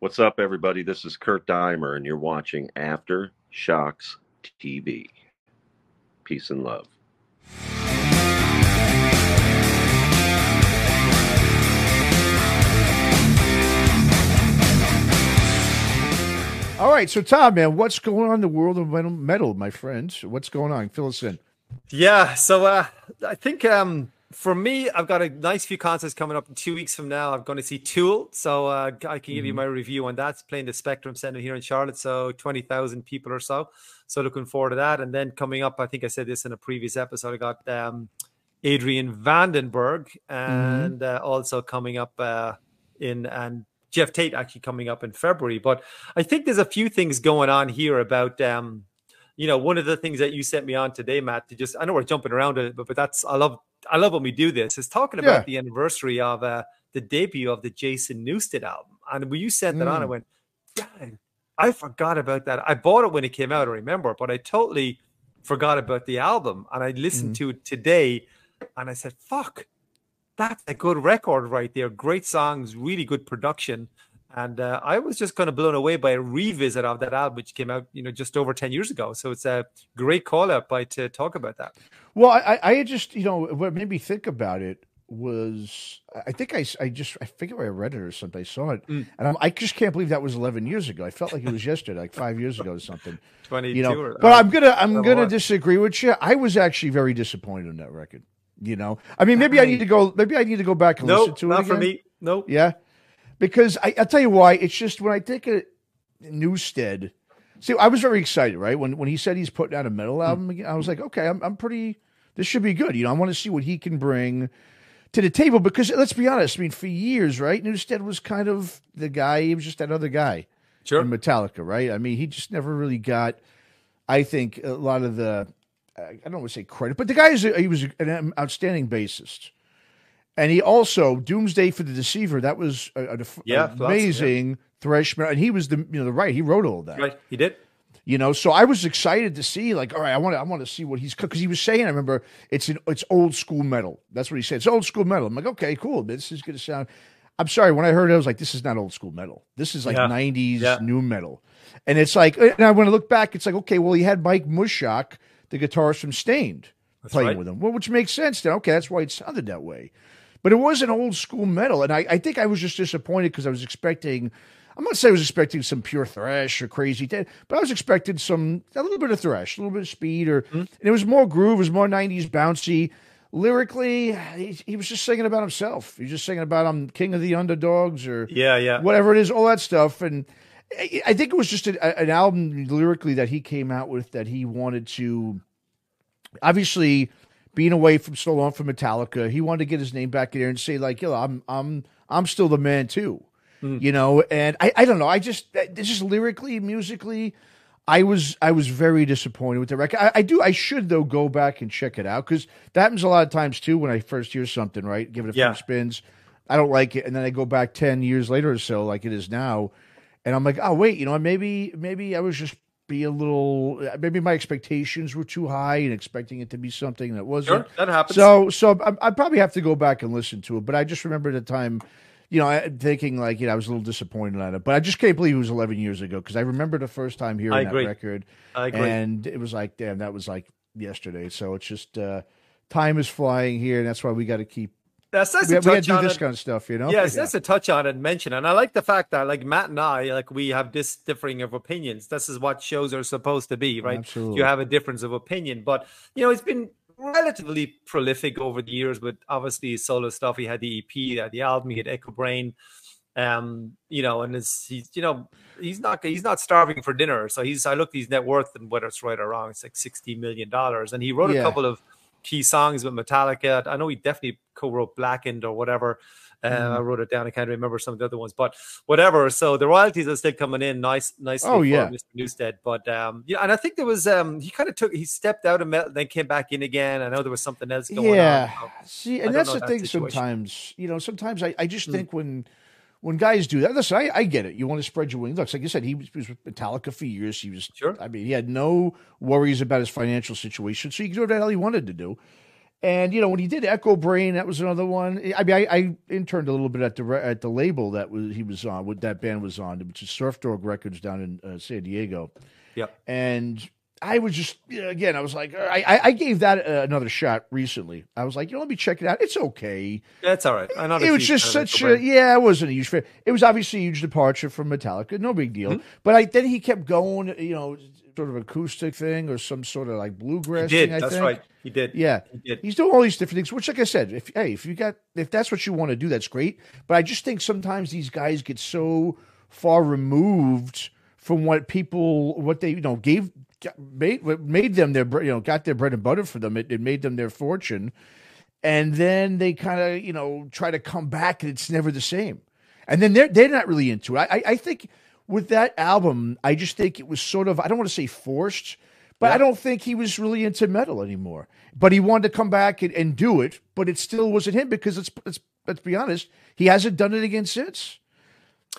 What's up, everybody? This is Kurt Dimer, and you're watching After Shocks TV. Peace and love. All right, so Tom, man, what's going on in the world of metal, my friends? What's going on? Fill us in. Yeah, so uh, I think um, for me, I've got a nice few concerts coming up in two weeks from now. I'm going to see Tool, so uh, I can give you mm-hmm. my review on that. It's playing the Spectrum Center here in Charlotte, so twenty thousand people or so. So looking forward to that. And then coming up, I think I said this in a previous episode. I got um, Adrian Vandenberg, mm-hmm. and mm-hmm. uh, also coming up uh, in and Geoff Tate actually coming up in February. But I think there's a few things going on here about. Um, you know, one of the things that you sent me on today, Matt, to just I know we're jumping around a it, but but that's I love I love when we do this. Is talking about yeah. the anniversary of uh, the debut of the Jason Newsted album, and when you sent that mm. on, I mm. went, "Dang, I forgot about that. I bought it when it came out, I remember, but I totally forgot about the album, and I listened mm. to it today, and I said, "Fuck, that's a good record right there. Great songs, really good production." And uh, I was just kind of blown away by a revisit of that album, which came out, you know, just over ten years ago. So it's a great call out by to talk about that. Well, I, I just, you know, what made me think about it was I think I, I just I figure I read it or something. I saw it, mm. and I'm, i just can't believe that was 11 years ago. I felt like it was yesterday, like five years ago or something. 22. You know, or, but I'm gonna I'm gonna disagree with you. I was actually very disappointed in that record. You know, I mean, maybe I need to go. Maybe I need to go back and nope, listen to it. Not again. for me. Nope. Yeah, because I, will tell you why. It's just when I think of Newsted. See, I was very excited, right? When when he said he's putting out a metal hmm. album again, I was like, okay, I'm I'm pretty. This should be good. You know, I want to see what he can bring to the table because let's be honest. I mean, for years, right? Newsted was kind of the guy. He was just that other guy. Sure. In Metallica, right? I mean, he just never really got. I think a lot of the. I don't want to say credit, but the guy is a, he was an outstanding bassist. And he also Doomsday for the Deceiver. That was a, a, yeah, amazing yeah. thrash metal, and he was the you know the right. He wrote all that. Right, he did. You know, so I was excited to see, like, all right, I want to, I want to see what he's because he was saying. I remember it's an, it's old school metal. That's what he said. It's old school metal. I'm like, okay, cool. This is going to sound. I'm sorry. When I heard it, I was like, this is not old school metal. This is like yeah. 90s yeah. new metal. And it's like, and I want to look back, it's like, okay, well, he had Mike Mushok, the guitarist from Staind, that's playing right. with him, well, which makes sense. Then, okay, that's why it sounded that way. But it was an old school metal, and I, I think I was just disappointed because I was expecting. I'm not saying I was expecting some pure thrash or crazy, dead, but I was expecting some a little bit of thrash, a little bit of speed, or mm-hmm. and it was more groove, it was more '90s bouncy. Lyrically, he, he, was just singing about himself. He was just singing about I'm king of the underdogs or yeah, yeah, whatever it is, all that stuff. And I think it was just a, an album lyrically that he came out with that he wanted to obviously being away from so long from Metallica, he wanted to get his name back in there and say like, yo, I'm I'm I'm still the man too, mm. you know. And I I don't know, I just this just lyrically, musically, I was I was very disappointed with the record. I, I do I should though go back and check it out because that happens a lot of times too when I first hear something right, give it a few spins, I don't like it, and then I go back ten years later or so like it is now, and I'm like, oh wait, you know, maybe maybe I was just be a little maybe my expectations were too high and expecting it to be something that wasn't. Sure, that happens. So so I, I probably have to go back and listen to it. But I just remember the time, you know, thinking like you know I was a little disappointed on it. But I just can't believe it was 11 years ago because I remember the first time hearing that record. I agree. And it was like, damn, that was like yesterday. So it's just uh, time is flying here, and that's why we got to keep that's that's we, a touch we on this it. kind of stuff, you know. Yes, yeah. that's a touch on and mention. And I like the fact that like Matt and I, like we have this differing of opinions. This is what shows are supposed to be, right? Absolutely. You have a difference of opinion, but you know, it's been relatively prolific over the years with obviously solo stuff. He had the EP, he had the album, he had Echo Brain. Um, you know, and it's he's you know, he's not he's not starving for dinner. So he's I looked his net worth and whether it's right or wrong, it's like sixty million dollars. And he wrote yeah. a couple of key songs with Metallica. I know he definitely co-wrote Blackened or whatever. Uh, mm. I wrote it down. I can't remember some of the other ones, but whatever. So the royalties are still coming in nice, nicely. Oh yeah, Mr. Newsted. But um, yeah, and I think there was um, he kind of took he stepped out of metal, then came back in again. I know there was something else going yeah. on. Yeah, see, and that's the that thing. Situation. Sometimes you know, sometimes I, I just mm. think when when guys do that, listen, I, I get it. You want to spread your wings. Look, like I said, he was, he was with Metallica for years. He was, sure. I mean, he had no worries about his financial situation, so he could do whatever he wanted to do. And you know when he did Echo Brain, that was another one. I mean, I, I interned a little bit at the at the label that was he was on, what that band was on, which is Surf Dog Records down in uh, San Diego. Yep. And I was just again, I was like, I I, I gave that uh, another shot recently. I was like, you know, let me check it out. It's okay. That's all right. I'm not It was just such a yeah. It wasn't a huge fan. It was obviously a huge departure from Metallica. No big deal. Mm-hmm. But I then he kept going. You know, sort of acoustic thing or some sort of like bluegrass He did. thing. I That's think. right. He did. Yeah, He did. he's doing all these different things. Which, like I said, if hey, if you got if that's what you want to do, that's great. But I just think sometimes these guys get so far removed from what people what they you know gave got- made made them their you know got their bread and butter for them. It, it made them their fortune, and then they kind of you know try to come back, and it's never the same. And then they're they're not really into it. I I, I think with that album, I just think it was sort of I don't want to say forced. But I don't think he was really into metal anymore. But he wanted to come back and, and do it, but it still wasn't him because it's, it's let's be honest, he hasn't done it again since.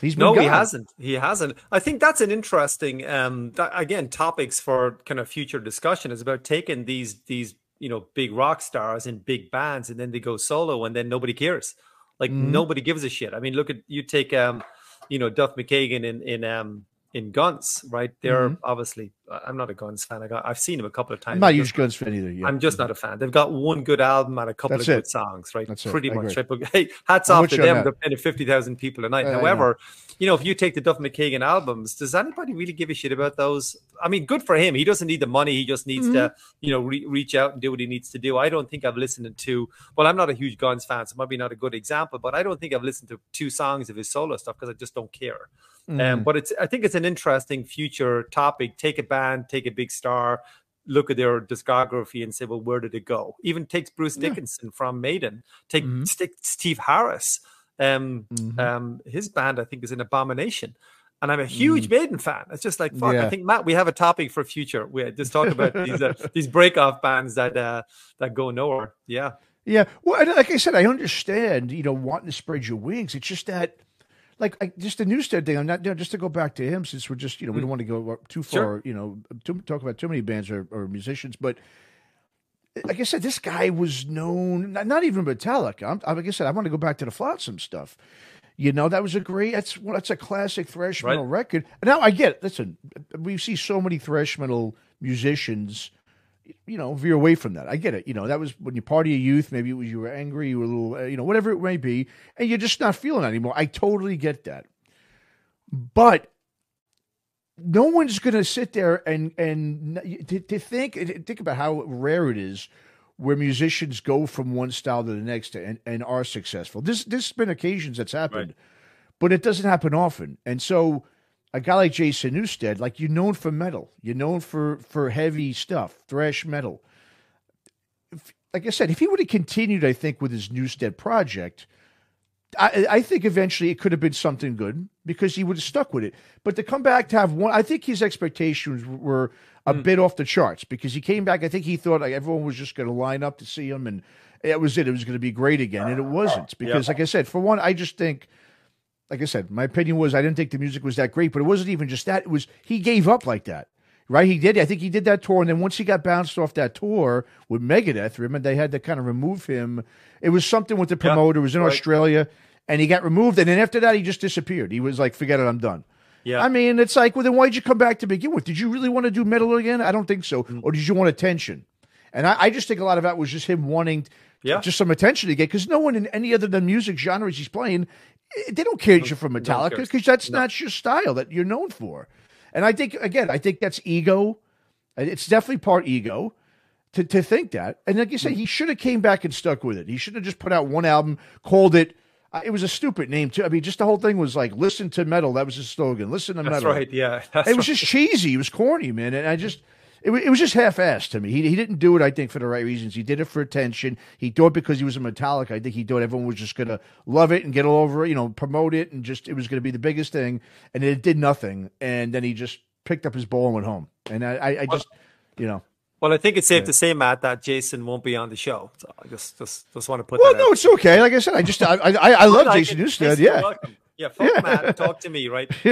He's been No, he hasn't. He hasn't. I think that's an interesting, um, th- again, topics for kind of future discussion. Is about taking these these you know big rock stars in big bands, and then they go solo, and then nobody cares. Like Mhm. nobody gives a shit. I mean, look at you take um, you know, Duff McKagan in in um in Guns, right? They're Mhm. obviously. I'm not a Guns fan. I got I've seen him a couple of times. I'm not a huge Guns fan either. Yeah. I'm just not a fan. They've got one good album and a couple That's of it. good songs, right? That's. Pretty much. Right? But hey, hats I'm off to them. They're playing 50,000 people a night. Know. However, you know, if you take the Duff McKagan albums, does anybody really give a shit about those? I mean, good for him. He doesn't need the money. He just needs to, Mm-hmm. you know, re- reach out and do what he needs to do. I don't think I've listened to, well, I'm not a huge Guns fan, so maybe not a good example, but I don't think I've listened to two songs of his solo stuff because I just don't care. Um, Mhm. but it's I think it's an interesting future topic. Take a band, take a big star, look at their discography and say, well, where did it go? Even takes Bruce Yeah. Dickinson from Maiden, take Mhm. stick Steve Harris. Um, Mhm. um, his band I think is an abomination. And I'm a huge Maiden fan. It's just like fuck. Mm. Yeah. I think Matt, we have a topic for future. We just talk about these uh, these break off bands that uh, that go nowhere. Yeah, Yeah. Well, like I said, I understand, you know, wanting to spread your wings. It's just that, like, I, just the Newsted thing. I'm not, you know, just to go back to him, since we're just, you know, we don't want to go too far, Mm. Sure. you know, to talk about too many bands or, or musicians. But like I said, this guy was known, not, not even Metallica. I'm, I- like I said, I want to go back to the Flotsam stuff. You know, that was a great, that's, well, that's a classic thrash Right. metal record. Now I get, it. listen, we see so many thrash metal musicians you know, veer away from that. I get it. You know, that was when you party of youth. Maybe it was you were angry, you were a little, uh, you know, whatever it may be, and you're just not feeling anymore. I totally get that. But no one's going to sit there and and to, to think think about how rare it is where musicians go from one style to the next and, and are successful. This this has been occasions that's happened, but it doesn't happen often. And so a guy like Jason Newsted, like you're known for metal, you're known for for heavy stuff, thrash metal. If, like I said, if he would have continued, I think with his Newsted project, I, I think eventually it could have been something good because he would have stuck with it. But to come back to have one, I think his expectations were a hmm. bit off the charts because he came back. I think he thought like everyone was just going to line up to see him, and that was it. It was going to be great again, and it uh, wasn't because, like I said, for one, I just think like I said, my opinion was I didn't think the music was that great, but it wasn't even just that. It was he gave up like that, right? He did. I think he did that tour, and then once he got bounced off that tour with Megadeth, remember they had to kind of remove him. It was something with the promoter. it was in right. Australia, and he got removed. And then after that, he just disappeared. He was like, "Forget it, I'm done." yeah. I mean, it's like, well, then why'd you come back to begin with? Did you really want to do metal again? I don't think so. Mm. Or did you want attention? And I, I just think a lot of that was just him wanting Yeah. just some attention to get because no one in any other than music genres he's playing, they don't care that you're from Metallica because that's No. not your style that you're known for. And I think again, I think that's ego. It's definitely part ego to, to think that. And like you said, he should have came back and stuck with it. He should have just put out one album, called it. Uh, it was a stupid name too. I mean, just the whole thing was like, "Listen to metal." That was his slogan. Listen to That's metal. right. Yeah. That's It was right. just cheesy. It was corny, man. And I just, it, it was just half-assed to me. He, he didn't do it, I think, for the right reasons. He did it for attention. He did it because he was a Metallica. I think he thought everyone was just going to love it and get all over it, you know, promote it, and just it was going to be the biggest thing. And it did nothing. And then he just picked up his ball and went home. And I, I, I just, you know. Well, I think it's safe to say, Matt, that Jason won't be on the show. So I just just just want to put Well, no, out. it's okay. Like I said, I just, I, I, I love Jason it. You're Yeah. welcome. Yeah, fuck Yeah. Matt. Talk to me, right?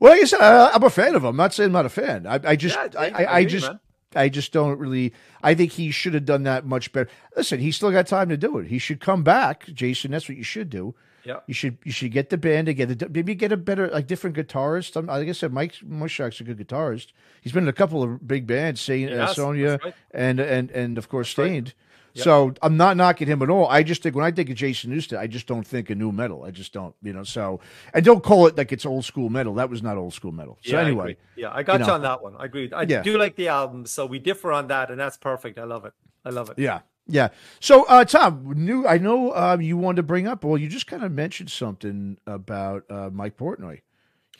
Well, like I said, I, I'm a fan of him. I'm not saying I'm not a fan. I, I just, Yeah, I, I I, I just, man. I just don't really. I think he should have done that much better. Listen, he's still got time to do it. He should come back, Jason. That's what you should do. Yeah. You should you should get the band together. Maybe get a better like different guitarist. Um, Like I said, Mike Mushok's a good guitarist. He's been in a couple of big bands, Saint uh, Sonia right. and and and of course right. Yep. So I'm not knocking him at all. I just think when I think of Jason Newsted, I just don't think of new metal. I just don't, you know. So and don't call it like it's old school metal. That was not old school metal. So Yeah, anyway, agree. yeah, I got you, know. on that one. I agree. I Yeah. do like the album, so we differ on that, and that's perfect. I love it. I love it. Yeah, yeah. So, uh, Tom, new. I know uh, you wanted to bring up. Well, you just kind of mentioned something about uh, Mike Portnoy.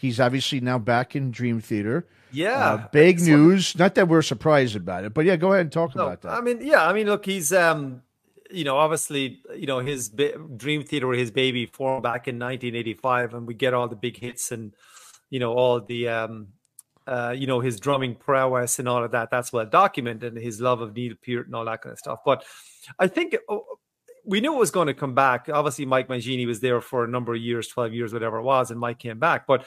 He's obviously now back in Dream Theater. Yeah, Uh, big news. Not that we're surprised about it, but yeah, go ahead and talk No, about that. I mean, yeah, I mean, look, he's um, you know, obviously, you know, his ba- Dream Theater, his baby, formed back in 1985, and we get all the big hits and you know all the um, uh, you know, his drumming prowess and all of that. That's well documented, and his love of Neil Peart and all that kind of stuff. But I think oh, we knew it was going to come back. Obviously, Mike Mangini was there for a number of years, 12 years, whatever it was, and Mike came back. But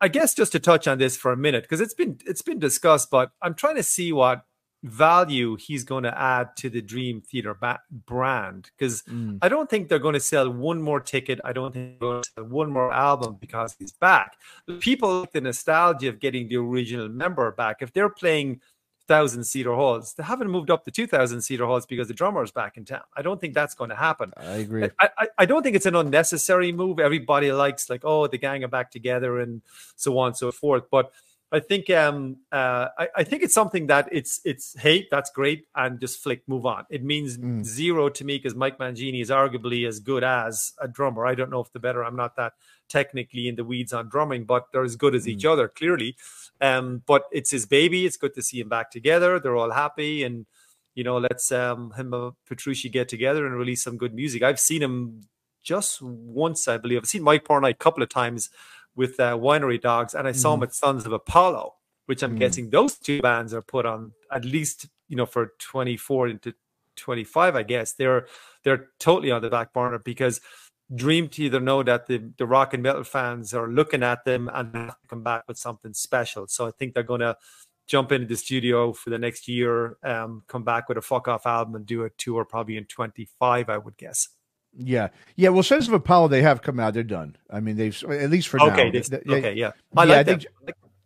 I guess just to touch on this for a minute, because it's been it's been discussed, but I'm trying to see what value he's going to add to the Dream Theater ba- brand. Because Mm. I don't think they're going to sell one more ticket. I don't think they're going to sell one more album because he's back. People like the nostalgia of getting the original member back. If they're playing thousand seater halls, they haven't moved up to two thousand seater halls because the drummer is back in town. I don't think that's going to happen. I agree. I, I, I don't think it's an unnecessary move. Everybody likes like, oh, the gang are back together and so on and so forth. But I think um uh I, I think it's something that it's it's hey, that's great, and just flick, move on. It means Mm. zero to me because Mike Mangini is arguably as good as a drummer. I don't know if the better. I'm not that technically in the weeds on drumming, but they're as good as each Mm. other, clearly. Um, but it's his baby. It's good to see him back together. They're all happy and you know, let's um him and Petrucci get together and release some good music. I've seen him just once, I believe. I've seen Mike Portnoy a couple of times with uh, Winery Dogs, and I saw him at Sons of Apollo, which I'm Mm. guessing those two bands are put on at least you know for 24 into 25. I guess they're they're totally on the back burner because Dream Theater know that the the rock and metal fans are looking at them and they have to come back with something special. So I think they're going to jump into the studio for the next year, um, come back with a fuck off album and do a tour probably in 25, I would guess. Yeah, yeah. Well, Sons of Apollo, they have come out. They're done. I mean, they've at least for Okay, now. they- okay, yeah, I yeah, like think-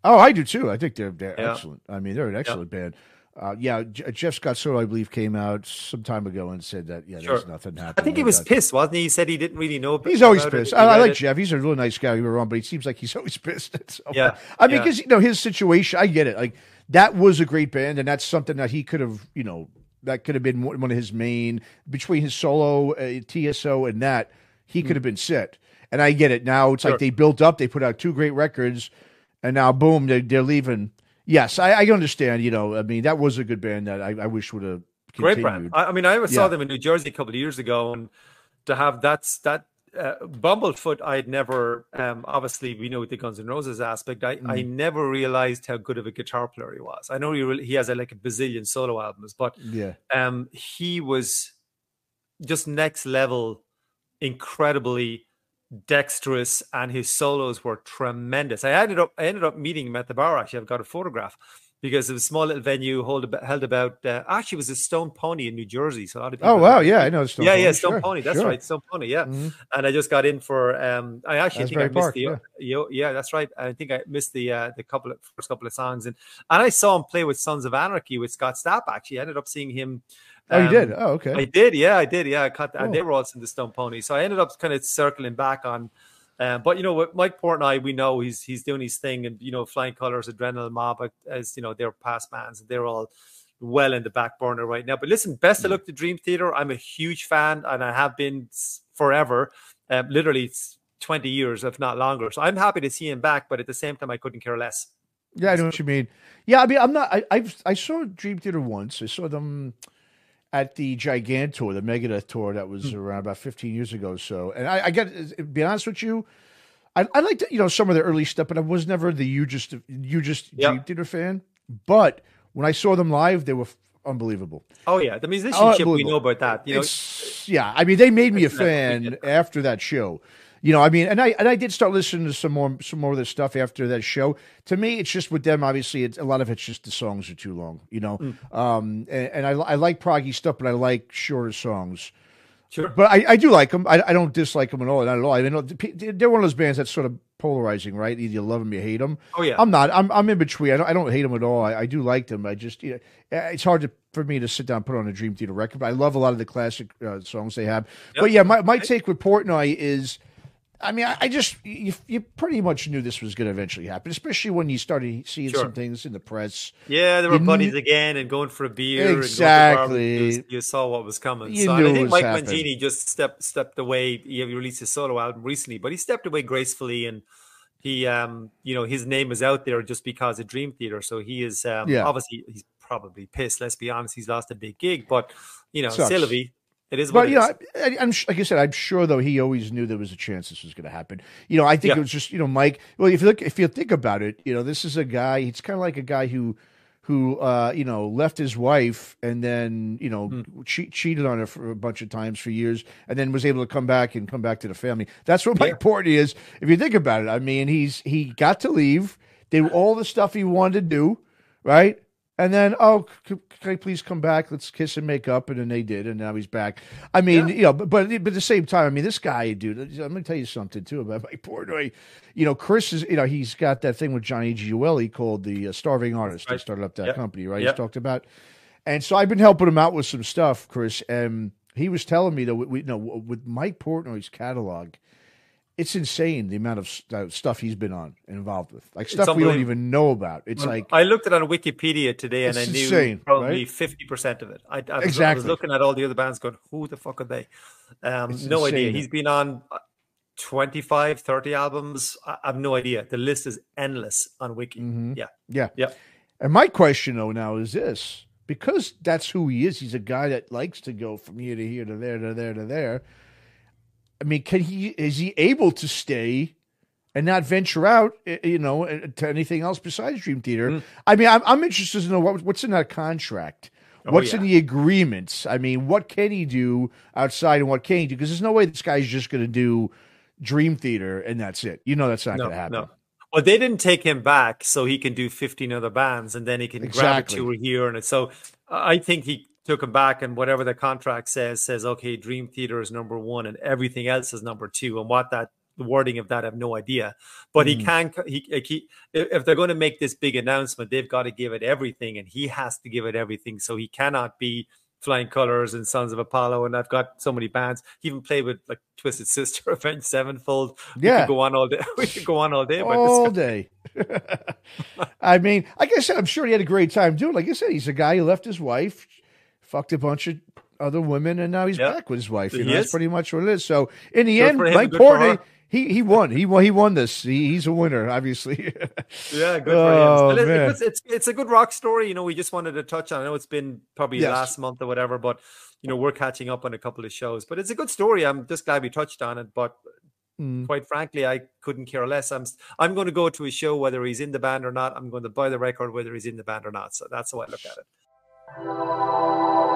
Oh, I do too. I think they're they're Yeah. excellent. I mean, they're an excellent band. Uh, yeah, J- Jeff Scott Soto, I believe, came out some time ago and said that yeah, there's Sure. nothing I think he was that. pissed, wasn't he? He said he didn't really know. He's always it. pissed. He I, I like it. Jeff. He's a really nice guy. We were wrong, but he seems like he's always pissed. So, Yeah, I mean, yeah. because you know his situation. I get it. Like that was a great band, and that's something that he could have. You know, that could have been one of his main between his solo uh, TSO and that he could have been set. And I get it. Now it's Sure. like they built up. They put out two great records, and now boom, they, they're leaving. Yes, I, I understand. You know, I mean, that was a good band that I, I wish would have Great continued. brand. I, I mean, I saw Yeah. them in New Jersey a couple of years ago, and to have that's that uh, Bumblefoot, I'd never. Um, obviously, we know the Guns N' Roses aspect. I, I Mm. never realized how good of a guitar player he was. I know he really, he has a, like a bazillion solo albums, but yeah, um, he was just next level, incredibly dexterous, and his solos were tremendous. I ended up I ended up meeting him at the bar. Actually, I've got a photograph because it was a small little venue hold about, held about. Uh, actually, it was a Stone Pony in New Jersey. So a lot of people. Oh wow, yeah, I know. Stone yeah, Pony, yeah, Stone sure, Pony. That's sure. right, Stone Pony. Yeah, Mhm. and I just got in for. um I actually think I Asbury missed Park, the. yeah. Yeah. that's right. I think I missed the uh, the couple of first couple of songs, and and I saw him play with Sons of Anarchy with Scott Stapp. Actually, I ended up seeing him. Oh, you um, did. Oh, okay. I did, yeah, I did, yeah. I caught, Cool. and they were also in the Stone Pony, so I ended up kind of circling back on. Uh, but you know, with Mike Portnoy, we know he's he's doing his thing, and you know, Flying Colors, Adrenaline Mob, uh, as you know, they're past bands, and they're all well in the back burner right now. But listen, best of luck to Dream Theater. I'm a huge fan, and I have been forever, um, literally s- twenty years, if not longer. So I'm happy to see him back, but at the same time, I couldn't care less. Yeah, I know what you mean. Yeah, I mean, I'm not. I I've, I saw Dream Theater once. I saw them at the Gigantour, the Megadeth tour that Hmm. was around about 15 years ago. or So, and I, I got to be honest with you, I, I liked you know some of the early stuff, but I was never the hugest hugest Yeah. Dream Theater fan. But when I saw them live, they were f- unbelievable. Oh yeah, the musicianship we know about that. You know, It's yeah. I mean, they made me a It's not- we fan after that show. You know, I mean, and I and I did start listening to some more some more of this stuff after that show. To me, it's just with them. Obviously, it's, a lot of it's just the songs are too long. You know, Mm. um, and, and I I like proggy stuff, but I like shorter songs. Sure. But I, I do like them. I, I don't dislike them at all. Not at all. I mean, they're one of those bands that's sort of polarizing, right? Either you love them, you hate them. Oh, yeah. I'm not. I'm I'm in between. I don't, I don't hate them at all. I, I do like them. I just you know, it's hard to, for me to sit down and put on a Dream Theater record. But I love a lot of the classic uh, songs they have. But yeah, my my take with Portnoy is. I mean, I, I just you, you pretty much knew this was going to eventually happen, especially when you started seeing Sure. some things in the press. Yeah, they were You buddies again and going for a beer. Exactly. And going to barbecues. you saw what was coming. You so knew I think Mike happening. Mangini just stepped stepped away. He released his solo album recently, but he stepped away gracefully and he um you know his name is out there just because of Dream Theater. So he is um Yeah. obviously he's probably pissed. Let's be honest, he's lost a big gig, but you know. Sylvie, it is But you know. I, I'm like I said, I'm sure though he always knew there was a chance this was going to happen. You know, I think Yeah. it was just you know Mike. Well, if you look, if you think about it, you know, this is a guy. It's kind of like a guy who, who uh, you know, left his wife and then you know Hmm. che- cheated on her for a bunch of times for years, and then was able to come back and come back to the family. That's what Mike Portnoy is. If you think about it, I mean, he's he got to leave, did all the stuff he wanted to do, right? And then, oh, c- can I please come back? Let's kiss and make up. And then they did, and now he's back. I mean, you know, but, but but at the same time, I mean, this guy, dude. I'm going to tell you something too about Mike Portnoy. You know, Chris is, you know, he's got that thing with Johnny Gioeli called the uh, Starving Artist. Right. started up that Yep. company, right? Yep. He's talked about, and so I've been helping him out with some stuff, Chris. And he was telling me that, we, you know, with Mike Portnoy's catalog. It's insane the amount of st- stuff he's been on and involved with, like stuff we don't even know about. It's like I looked at it on Wikipedia today, and I knew insane, probably right? fifty percent of it. I, I, was, I was looking at all the other bands, going, "Who the fuck are they?" Um, It's no idea. He's been on uh, 25, 30 albums. I, have no idea. The list is endless on Wiki. Mhm. Yeah, Yeah. yeah. And my question though now is this because that's who he is, he's a guy that likes to go from here to here to there to there to there. I mean, can he is he able to stay and not venture out, eh, you know, eh, to anything else besides Dream Theater? Mm. I mean, I'm, I'm interested to know what, what's in that contract. Oh, What's in the agreements? I mean, what can he do outside and what can't he do? Because there's no way this guy's just going to do Dream Theater and that's it. You know, that's not No, going to happen. no. Well, they didn't take him back so he can do 15 other bands and then he can Exactly. grab a tour here. And so I think he took him back and whatever the contract says, says, okay, Dream Theater is number one and everything else is number two. And what that, the wording of that, I have no idea. But he Mm. can, he, he, if they're going to make this big announcement, they've got to give it everything and he has to give it everything. So he cannot be Flying Colors and Sons of Apollo. And I've got so many bands. He even played with like Twisted Sister, Avenged Sevenfold. yeah We could go on all day. We could go on all day all day. I mean, like I said, I'm sure he had a great time doing. Like I said, he's a guy who left his wife, fucked a bunch of other women, and now he's Yeah. back with his wife. You know, that's pretty much what it is. So in the Good end, Mike Portnoy, he he won. He won. He won this. He, he's a winner, obviously. Yeah, good for Oh, him. Still, it-. It's, it's it's a good rock story. You know, we just wanted to touch on. I know it's been probably Yes. last month or whatever, but you know, we're catching up on a couple of shows. But it's a good story. I'm just glad we touched on it. But Mm. quite frankly, I couldn't care less. I'm I'm going to go to a show whether he's in the band or not. I'm going to buy the record whether he's in the band or not. So that's how I look at it. Thank you.